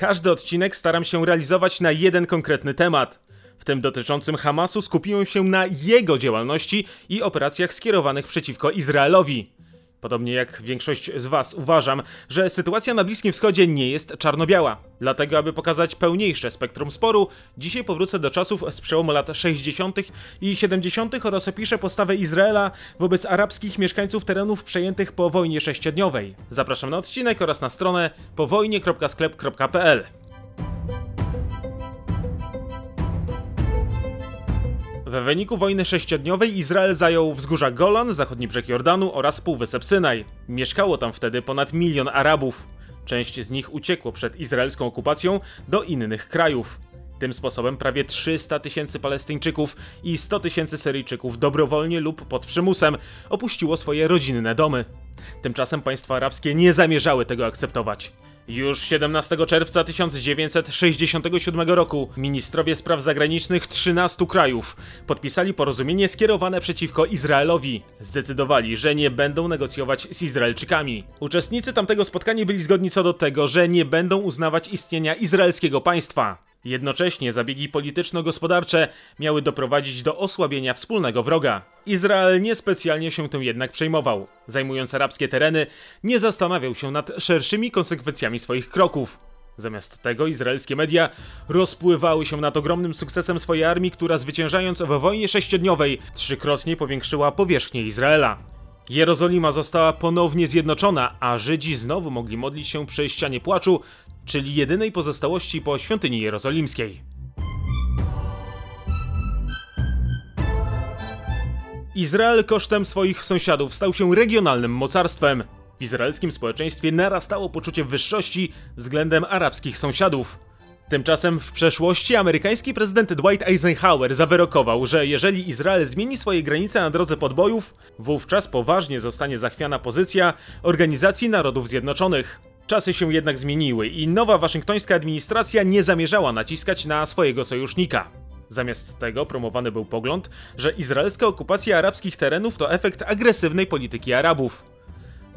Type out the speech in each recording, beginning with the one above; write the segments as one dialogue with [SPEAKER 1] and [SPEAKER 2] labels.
[SPEAKER 1] Każdy odcinek staram się realizować na jeden konkretny temat. W tym dotyczącym Hamasu skupiłem się na jego działalności i operacjach skierowanych przeciwko Izraelowi. Podobnie jak większość z Was uważam, że sytuacja na Bliskim Wschodzie nie jest czarno-biała. Dlatego, aby pokazać pełniejsze spektrum sporu, dzisiaj powrócę do czasów z przełomu lat 60. i 70. oraz opiszę postawę Izraela wobec arabskich mieszkańców terenów przejętych po wojnie sześciodniowej. Zapraszam na odcinek oraz na stronę powojnie.sklep.pl. W wyniku wojny sześciodniowej Izrael zajął wzgórza Golan, zachodni brzeg Jordanu oraz półwysep Synaj. Mieszkało tam wtedy ponad milion Arabów. Część z nich uciekło przed izraelską okupacją do innych krajów. Tym sposobem prawie 300 tysięcy Palestyńczyków i 100 tysięcy Syryjczyków dobrowolnie lub pod przymusem opuściło swoje rodzinne domy. Tymczasem państwa arabskie nie zamierzały tego akceptować. Już 17 czerwca 1967 roku ministrowie spraw zagranicznych 13 krajów podpisali porozumienie skierowane przeciwko Izraelowi. Zdecydowali, że nie będą negocjować z Izraelczykami. Uczestnicy tamtego spotkania byli zgodni co do tego, że nie będą uznawać istnienia izraelskiego państwa. Jednocześnie zabiegi polityczno-gospodarcze miały doprowadzić do osłabienia wspólnego wroga. Izrael niespecjalnie się tym jednak przejmował. Zajmując arabskie tereny, nie zastanawiał się nad szerszymi konsekwencjami swoich kroków. Zamiast tego izraelskie media rozpływały się nad ogromnym sukcesem swojej armii, która zwyciężając w wojnie sześciodniowej trzykrotnie powiększyła powierzchnię Izraela. Jerozolima została ponownie zjednoczona, a Żydzi znowu mogli modlić się przy ścianie płaczu, czyli jedynej pozostałości po świątyni jerozolimskiej. Izrael kosztem swoich sąsiadów stał się regionalnym mocarstwem. W izraelskim społeczeństwie narastało poczucie wyższości względem arabskich sąsiadów. Tymczasem w przeszłości amerykański prezydent Dwight Eisenhower zawyrokował, że jeżeli Izrael zmieni swoje granice na drodze podbojów, wówczas poważnie zostanie zachwiana pozycja Organizacji Narodów Zjednoczonych. Czasy się jednak zmieniły i nowa waszyngtońska administracja nie zamierzała naciskać na swojego sojusznika. Zamiast tego promowany był pogląd, że izraelska okupacja arabskich terenów to efekt agresywnej polityki Arabów.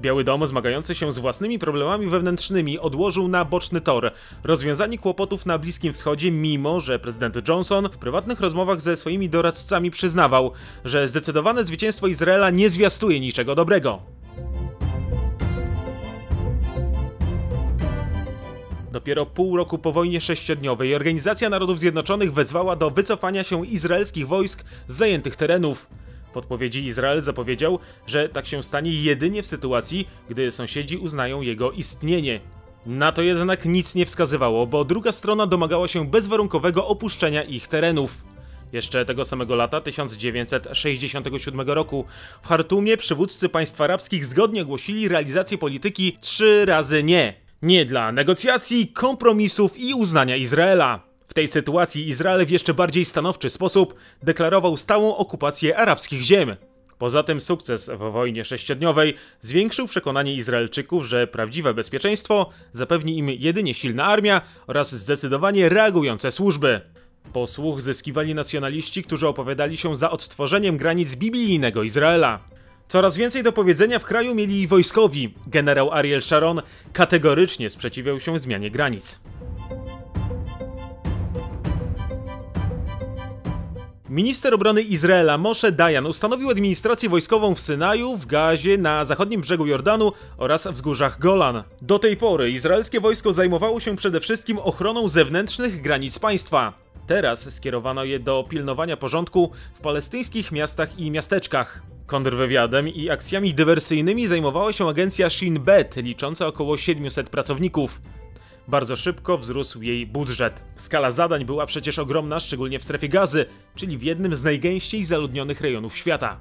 [SPEAKER 1] Biały Dom, zmagający się z własnymi problemami wewnętrznymi, odłożył na boczny tor rozwiązanie kłopotów na Bliskim Wschodzie, mimo że prezydent Johnson w prywatnych rozmowach ze swoimi doradcami przyznawał, że zdecydowane zwycięstwo Izraela nie zwiastuje niczego dobrego. Dopiero pół roku po wojnie sześciodniowej Organizacja Narodów Zjednoczonych wezwała do wycofania się izraelskich wojsk z zajętych terenów. W odpowiedzi Izrael zapowiedział, że tak się stanie jedynie w sytuacji, gdy sąsiedzi uznają jego istnienie. Na to jednak nic nie wskazywało, bo druga strona domagała się bezwarunkowego opuszczenia ich terenów. Jeszcze tego samego lata, 1967 roku, w Hartumie przywódcy państw arabskich zgodnie ogłosili realizację polityki trzy razy nie. Nie dla negocjacji, kompromisów i uznania Izraela. W tej sytuacji Izrael w jeszcze bardziej stanowczy sposób deklarował stałą okupację arabskich ziem. Poza tym sukces w wojnie sześciodniowej zwiększył przekonanie Izraelczyków, że prawdziwe bezpieczeństwo zapewni im jedynie silna armia oraz zdecydowanie reagujące służby. Posłuch zyskiwali nacjonaliści, którzy opowiadali się za odtworzeniem granic biblijnego Izraela. Coraz więcej do powiedzenia w kraju mieli wojskowi. Generał Ariel Sharon kategorycznie sprzeciwiał się zmianie granic. Minister obrony Izraela Moshe Dayan ustanowił administrację wojskową w Synaju, w Gazie, na zachodnim brzegu Jordanu oraz wzgórzach Golan. Do tej pory izraelskie wojsko zajmowało się przede wszystkim ochroną zewnętrznych granic państwa. Teraz skierowano je do pilnowania porządku w palestyńskich miastach i miasteczkach. Kontrwywiadem i akcjami dywersyjnymi zajmowała się agencja Shin Bet, licząca około 700 pracowników. Bardzo szybko wzrósł jej budżet. Skala zadań była przecież ogromna, szczególnie w strefie gazy, czyli w jednym z najgęściej zaludnionych rejonów świata.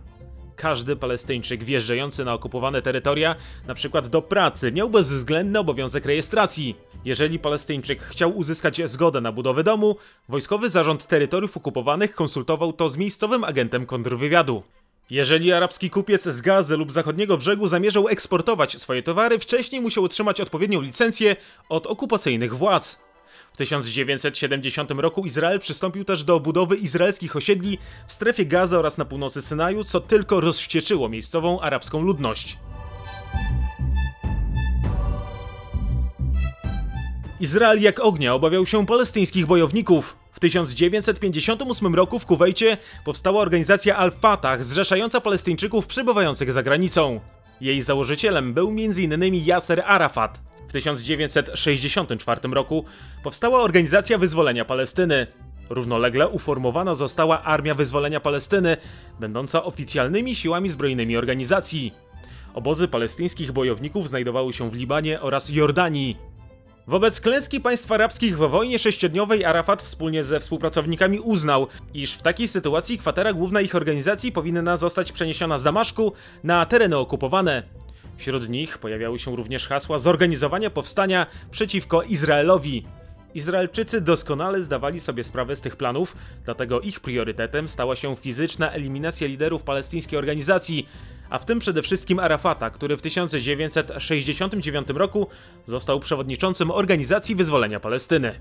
[SPEAKER 1] Każdy Palestyńczyk wjeżdżający na okupowane terytoria, na przykład do pracy, miał bezwzględny obowiązek rejestracji. Jeżeli Palestyńczyk chciał uzyskać zgodę na budowę domu, wojskowy zarząd terytoriów okupowanych konsultował to z miejscowym agentem kontrwywiadu. Jeżeli arabski kupiec z Gazy lub zachodniego brzegu zamierzał eksportować swoje towary, wcześniej musiał otrzymać odpowiednią licencję od okupacyjnych władz. W 1970 roku Izrael przystąpił też do budowy izraelskich osiedli w strefie Gazy oraz na północy Synaju, co tylko rozwścieczyło miejscową arabską ludność. Izrael jak ognia obawiał się palestyńskich bojowników. W 1958 roku w Kuwejcie powstała organizacja Al-Fatah zrzeszająca Palestyńczyków przebywających za granicą. Jej założycielem był m.in. Yasser Arafat. W 1964 roku powstała Organizacja Wyzwolenia Palestyny. Równolegle uformowana została Armia Wyzwolenia Palestyny, będąca oficjalnymi siłami zbrojnymi organizacji. Obozy palestyńskich bojowników znajdowały się w Libanie oraz Jordanii. Wobec klęski państw arabskich w wojnie sześciodniowej Arafat wspólnie ze współpracownikami uznał, iż w takiej sytuacji kwatera główna ich organizacji powinna zostać przeniesiona z Damaszku na tereny okupowane. Wśród nich pojawiały się również hasła zorganizowania powstania przeciwko Izraelowi. Izraelczycy doskonale zdawali sobie sprawę z tych planów, dlatego ich priorytetem stała się fizyczna eliminacja liderów palestyńskiej organizacji, a w tym przede wszystkim Arafata, który w 1969 roku został przewodniczącym Organizacji Wyzwolenia Palestyny.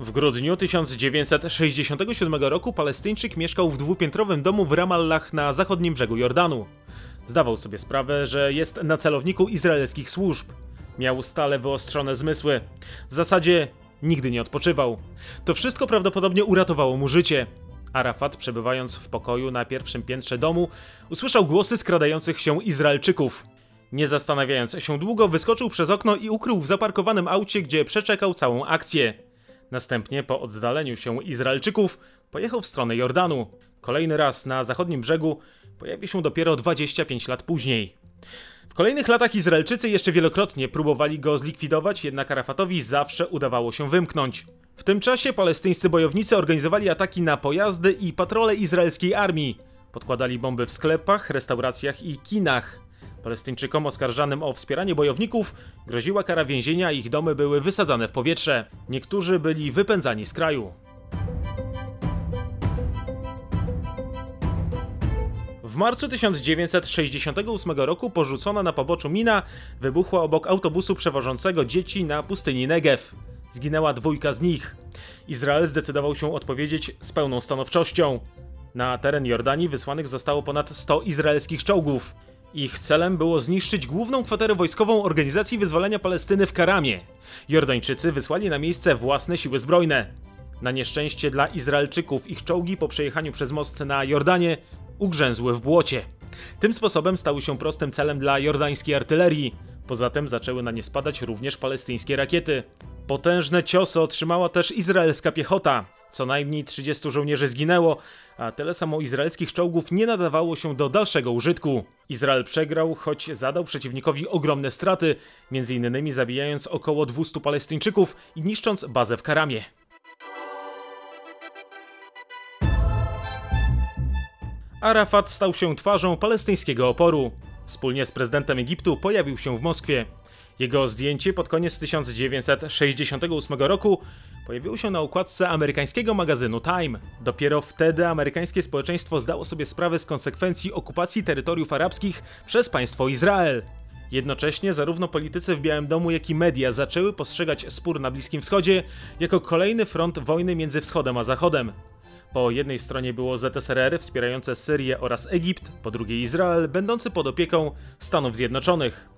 [SPEAKER 1] W grudniu 1967 roku Palestyńczyk mieszkał w dwupiętrowym domu w Ramallah na zachodnim brzegu Jordanu. Zdawał sobie sprawę, że jest na celowniku izraelskich służb. Miał stale wyostrzone zmysły. W zasadzie nigdy nie odpoczywał. To wszystko prawdopodobnie uratowało mu życie. Arafat, przebywając w pokoju na pierwszym piętrze domu, usłyszał głosy skradających się Izraelczyków. Nie zastanawiając się długo, wyskoczył przez okno i ukrył w zaparkowanym aucie, gdzie przeczekał całą akcję. Następnie, po oddaleniu się Izraelczyków, pojechał w stronę Jordanu. Kolejny raz na zachodnim brzegu pojawi się dopiero 25 lat później. W kolejnych latach Izraelczycy jeszcze wielokrotnie próbowali go zlikwidować, jednak Arafatowi zawsze udawało się wymknąć. W tym czasie palestyńscy bojownicy organizowali ataki na pojazdy i patrole izraelskiej armii. Podkładali bomby w sklepach, restauracjach i kinach. Palestyńczykom oskarżanym o wspieranie bojowników groziła kara więzienia, ich domy były wysadzane w powietrze. Niektórzy byli wypędzani z kraju. W marcu 1968 roku porzucona na poboczu mina wybuchła obok autobusu przewożącego dzieci na pustyni Negev. Zginęła dwójka z nich. Izrael zdecydował się odpowiedzieć z pełną stanowczością. Na teren Jordanii wysłanych zostało ponad 100 izraelskich czołgów. Ich celem było zniszczyć główną kwaterę wojskową Organizacji Wyzwolenia Palestyny w Karamie. Jordańczycy wysłali na miejsce własne siły zbrojne. Na nieszczęście dla Izraelczyków ich czołgi po przejechaniu przez most na Jordanie ugrzęzły w błocie. Tym sposobem stały się prostym celem dla jordańskiej artylerii. Poza tym zaczęły na nie spadać również palestyńskie rakiety. Potężne ciosy otrzymała też izraelska piechota. Co najmniej 30 żołnierzy zginęło, a tyle samo izraelskich czołgów nie nadawało się do dalszego użytku. Izrael przegrał, choć zadał przeciwnikowi ogromne straty, m.in. zabijając około 200 Palestyńczyków i niszcząc bazę w Karamie. Arafat stał się twarzą palestyńskiego oporu. Wspólnie z prezydentem Egiptu pojawił się w Moskwie. Jego zdjęcie pod koniec 1968 roku pojawiło się na układce amerykańskiego magazynu Time. Dopiero wtedy amerykańskie społeczeństwo zdało sobie sprawę z konsekwencji okupacji terytoriów arabskich przez państwo Izrael. Jednocześnie zarówno politycy w Białym Domu, jak i media zaczęły postrzegać spór na Bliskim Wschodzie jako kolejny front wojny między Wschodem a Zachodem. Po jednej stronie było ZSRR wspierające Syrię oraz Egipt, po drugiej Izrael, będący pod opieką Stanów Zjednoczonych.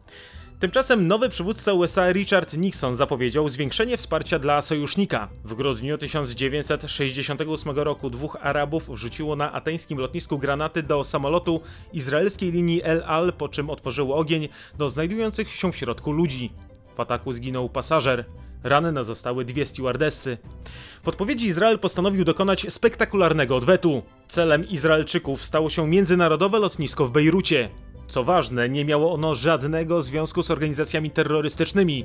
[SPEAKER 1] Tymczasem nowy przywódca USA Richard Nixon zapowiedział zwiększenie wsparcia dla sojusznika. W grudniu 1968 roku dwóch Arabów wrzuciło na ateńskim lotnisku granaty do samolotu izraelskiej linii El Al, po czym otworzyło ogień do znajdujących się w środku ludzi. W ataku zginął pasażer. Ranne zostały dwie stewardessy. W odpowiedzi Izrael postanowił dokonać spektakularnego odwetu. Celem Izraelczyków stało się międzynarodowe lotnisko w Bejrucie. Co ważne, nie miało ono żadnego związku z organizacjami terrorystycznymi.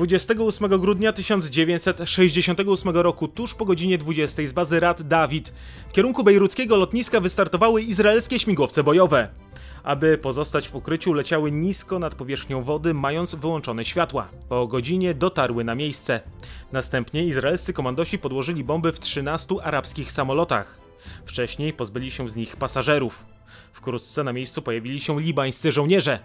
[SPEAKER 1] 28 grudnia 1968 roku, tuż po godzinie 20 z bazy Rad Dawid, w kierunku bejruckiego lotniska wystartowały izraelskie śmigłowce bojowe. Aby pozostać w ukryciu, leciały nisko nad powierzchnią wody, mając wyłączone światła. Po godzinie dotarły na miejsce. Następnie izraelscy komandosi podłożyli bomby w 13 arabskich samolotach. Wcześniej pozbyli się z nich pasażerów. Wkrótce na miejscu pojawili się libańscy żołnierze.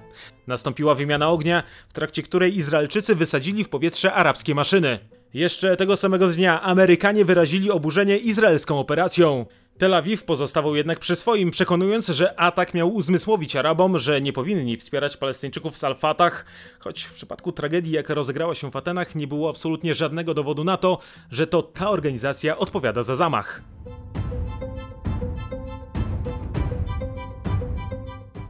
[SPEAKER 1] Nastąpiła wymiana ognia, w trakcie której Izraelczycy wysadzili w powietrze arabskie maszyny. Jeszcze tego samego dnia Amerykanie wyrazili oburzenie izraelską operacją. Tel Awiw pozostawał jednak przy swoim, przekonując, że atak miał uzmysłowić Arabom, że nie powinni wspierać Palestyńczyków z Al-Fatah, choć w przypadku tragedii, jaka rozegrała się w Atenach, nie było absolutnie żadnego dowodu na to, że to ta organizacja odpowiada za zamach.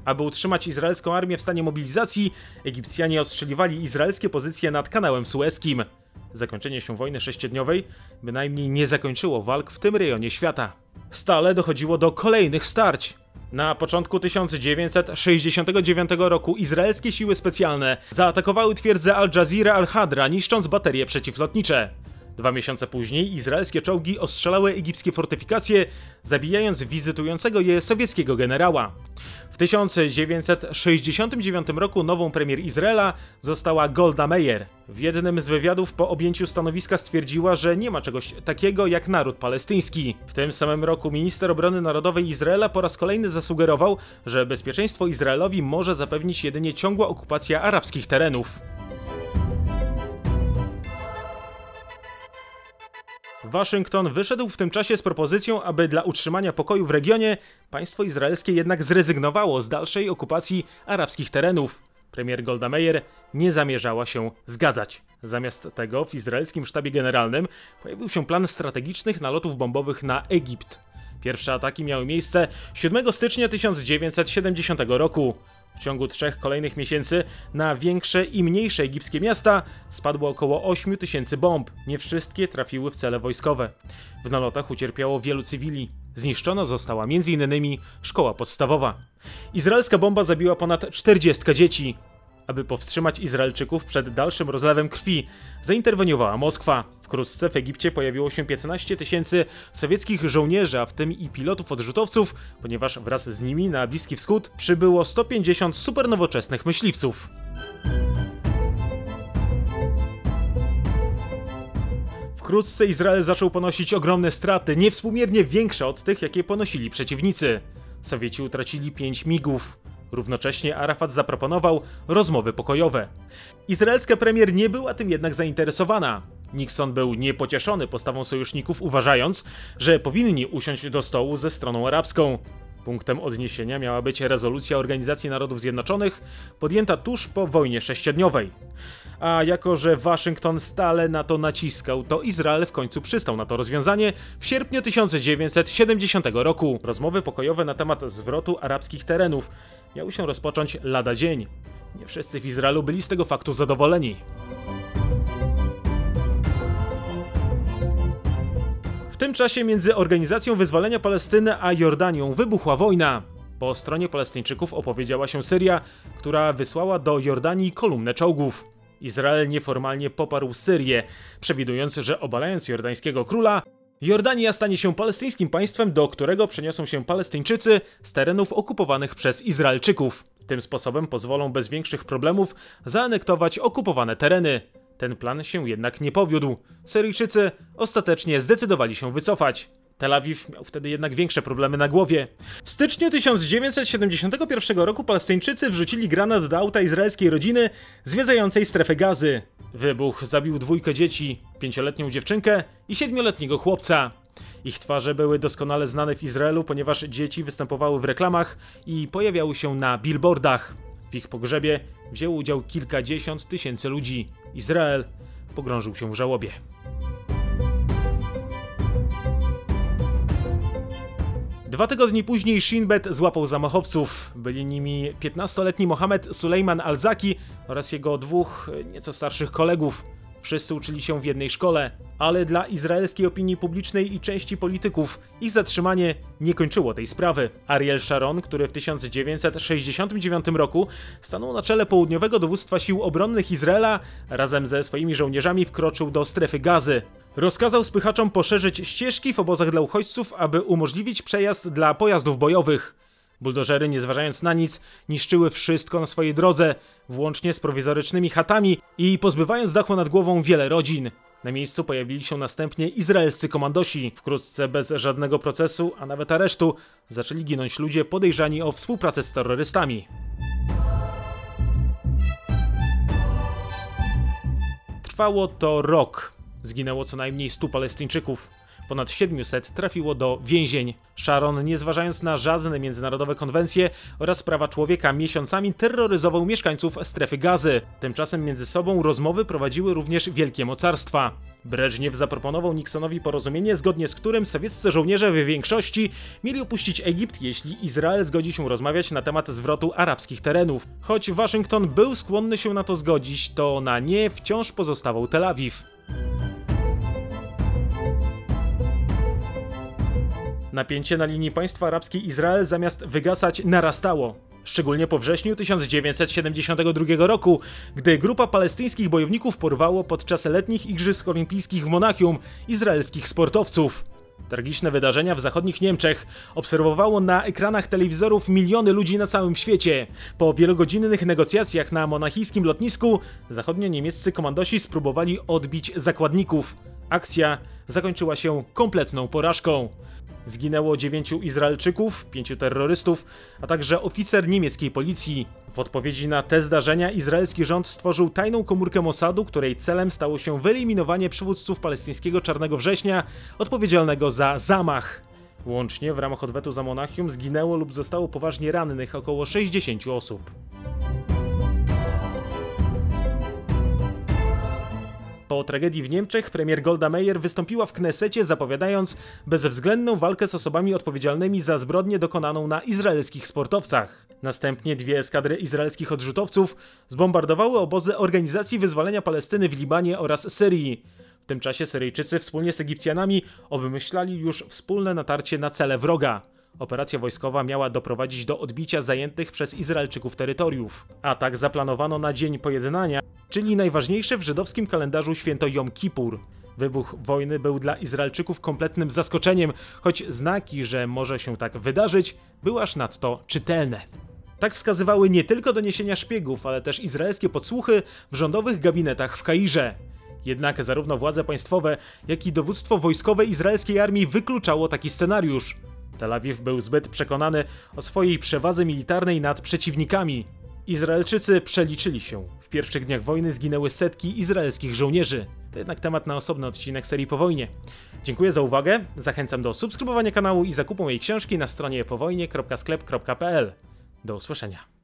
[SPEAKER 1] Aby utrzymać izraelską armię w stanie mobilizacji, Egipcjanie ostrzeliwali izraelskie pozycje nad kanałem sueskim. Zakończenie się wojny sześciodniowej bynajmniej nie zakończyło walk w tym rejonie świata. Stale dochodziło do kolejnych starć. Na początku 1969 roku izraelskie siły specjalne zaatakowały twierdzę Al Jazeera al-Hadra, niszcząc baterie przeciwlotnicze. Dwa miesiące później izraelskie czołgi ostrzelały egipskie fortyfikacje, zabijając wizytującego je sowieckiego generała. W 1969 roku nową premier Izraela została Golda Meir. W jednym z wywiadów po objęciu stanowiska stwierdziła, że nie ma czegoś takiego jak naród palestyński. W tym samym roku minister obrony narodowej Izraela po raz kolejny zasugerował, że bezpieczeństwo Izraelowi może zapewnić jedynie ciągła okupacja arabskich terenów. Waszyngton wyszedł w tym czasie z propozycją, aby dla utrzymania pokoju w regionie państwo izraelskie jednak zrezygnowało z dalszej okupacji arabskich terenów. Premier Golda Meir nie zamierzała się zgadzać. Zamiast tego w izraelskim sztabie generalnym pojawił się plan strategicznych nalotów bombowych na Egipt. Pierwsze ataki miały miejsce 7 stycznia 1970 roku. W ciągu trzech kolejnych miesięcy na większe i mniejsze egipskie miasta spadło około 8 tysięcy bomb. Nie wszystkie trafiły w cele wojskowe. W nalotach ucierpiało wielu cywili. Zniszczona została m.in. szkoła podstawowa. Izraelska bomba zabiła ponad 40 dzieci. Aby powstrzymać Izraelczyków przed dalszym rozlewem krwi, zainterweniowała Moskwa. Wkrótce w Egipcie pojawiło się 15 tysięcy sowieckich żołnierzy, a w tym i pilotów odrzutowców, ponieważ wraz z nimi na Bliski Wschód przybyło 150 supernowoczesnych myśliwców. Wkrótce Izrael zaczął ponosić ogromne straty, niewspółmiernie większe od tych, jakie ponosili przeciwnicy. Sowieci utracili 5 migów. Równocześnie Arafat zaproponował rozmowy pokojowe. Izraelska premier nie była tym jednak zainteresowana. Nixon był niepocieszony postawą sojuszników, uważając, że powinni usiąść do stołu ze stroną arabską. Punktem odniesienia miała być rezolucja Organizacji Narodów Zjednoczonych, podjęta tuż po wojnie sześciodniowej. A jako, że Waszyngton stale na to naciskał, to Izrael w końcu przystał na to rozwiązanie w sierpniu 1970 roku. Rozmowy pokojowe na temat zwrotu arabskich terenów miały się rozpocząć lada dzień. Nie wszyscy w Izraelu byli z tego faktu zadowoleni. W tym czasie między Organizacją Wyzwolenia Palestyny a Jordanią wybuchła wojna. Po stronie Palestyńczyków opowiedziała się Syria, która wysłała do Jordanii kolumnę czołgów. Izrael nieformalnie poparł Syrię, przewidując, że obalając jordańskiego króla, Jordania stanie się palestyńskim państwem, do którego przeniosą się Palestyńczycy z terenów okupowanych przez Izraelczyków. Tym sposobem pozwolą bez większych problemów zaanektować okupowane tereny. Ten plan się jednak nie powiódł. Syryjczycy ostatecznie zdecydowali się wycofać. Tel Awiw miał wtedy jednak większe problemy na głowie. W styczniu 1971 roku Palestyńczycy wrzucili granat do auta izraelskiej rodziny zwiedzającej strefę gazy. Wybuch zabił dwójkę dzieci, pięcioletnią dziewczynkę i siedmioletniego chłopca. Ich twarze były doskonale znane w Izraelu, ponieważ dzieci występowały w reklamach i pojawiały się na billboardach. W ich pogrzebie wzięło udział kilkadziesiąt tysięcy ludzi. Izrael pogrążył się w żałobie. Dwa tygodnie później Shinbet złapał zamachowców. Byli nimi 15-letni Mohamed Sulejman Al-Zaki oraz jego dwóch nieco starszych kolegów. Wszyscy uczyli się w jednej szkole, ale dla izraelskiej opinii publicznej i części polityków ich zatrzymanie nie kończyło tej sprawy. Ariel Sharon, który w 1969 roku stanął na czele południowego dowództwa sił obronnych Izraela, razem ze swoimi żołnierzami wkroczył do strefy gazy. Rozkazał spychaczom poszerzyć ścieżki w obozach dla uchodźców, aby umożliwić przejazd dla pojazdów bojowych. Buldożery, nie zważając na nic, niszczyły wszystko na swojej drodze, włącznie z prowizorycznymi chatami i pozbywając dachu nad głową wiele rodzin. Na miejscu pojawili się następnie izraelscy komandosi. Wkrótce, bez żadnego procesu, a nawet aresztu, zaczęli ginąć ludzie podejrzani o współpracę z terrorystami. Trwało to rok. Zginęło co najmniej 100 Palestyńczyków. ponad 700 trafiło do więzień. Sharon, nie zważając na żadne międzynarodowe konwencje oraz prawa człowieka, miesiącami terroryzował mieszkańców strefy gazy. Tymczasem między sobą rozmowy prowadziły również wielkie mocarstwa. Breżniew zaproponował Nixonowi porozumienie, zgodnie z którym sowieccy żołnierze w większości mieli opuścić Egipt, jeśli Izrael zgodzi się rozmawiać na temat zwrotu arabskich terenów. Choć Waszyngton był skłonny się na to zgodzić, to na nie wciąż pozostawał Tel Awiw. Napięcie na linii państwa arabskiej Izrael zamiast wygasać narastało. Szczególnie po wrześniu 1972 roku, gdy grupa palestyńskich bojowników porwało podczas letnich Igrzysk Olimpijskich w Monachium izraelskich sportowców. Tragiczne wydarzenia w zachodnich Niemczech obserwowało na ekranach telewizorów miliony ludzi na całym świecie. Po wielogodzinnych negocjacjach na monachijskim lotnisku zachodnio-niemieccy komandosi spróbowali odbić zakładników. Akcja zakończyła się kompletną porażką. Zginęło dziewięciu Izraelczyków, pięciu terrorystów, a także oficer niemieckiej policji. W odpowiedzi na te zdarzenia izraelski rząd stworzył tajną komórkę Mossadu, której celem stało się wyeliminowanie przywódców palestyńskiego Czarnego Września odpowiedzialnego za zamach. Łącznie w ramach odwetu za Monachium zginęło lub zostało poważnie rannych około 60 osób. Po tragedii w Niemczech premier Golda Meir wystąpiła w Knesecie zapowiadając bezwzględną walkę z osobami odpowiedzialnymi za zbrodnię dokonaną na izraelskich sportowcach. Następnie dwie eskadry izraelskich odrzutowców zbombardowały obozy Organizacji Wyzwolenia Palestyny w Libanie oraz Syrii. W tym czasie Syryjczycy wspólnie z Egipcjanami obmyślali już wspólne natarcie na cele wroga. Operacja wojskowa miała doprowadzić do odbicia zajętych przez Izraelczyków terytoriów. Atak zaplanowano na dzień pojednania, czyli najważniejsze w żydowskim kalendarzu święto Jom Kippur. Wybuch wojny był dla Izraelczyków kompletnym zaskoczeniem, choć znaki, że może się tak wydarzyć, były aż nadto czytelne. Tak wskazywały nie tylko doniesienia szpiegów, ale też izraelskie podsłuchy w rządowych gabinetach w Kairze. Jednak zarówno władze państwowe, jak i dowództwo wojskowe izraelskiej armii wykluczało taki scenariusz. Tel Awiw był zbyt przekonany o swojej przewadze militarnej nad przeciwnikami. Izraelczycy przeliczyli się. W pierwszych dniach wojny zginęły setki izraelskich żołnierzy. To jednak temat na osobny odcinek serii po wojnie. Dziękuję za uwagę, zachęcam do subskrybowania kanału i zakupu mojej książki na stronie powojnie.sklep.pl. Do usłyszenia.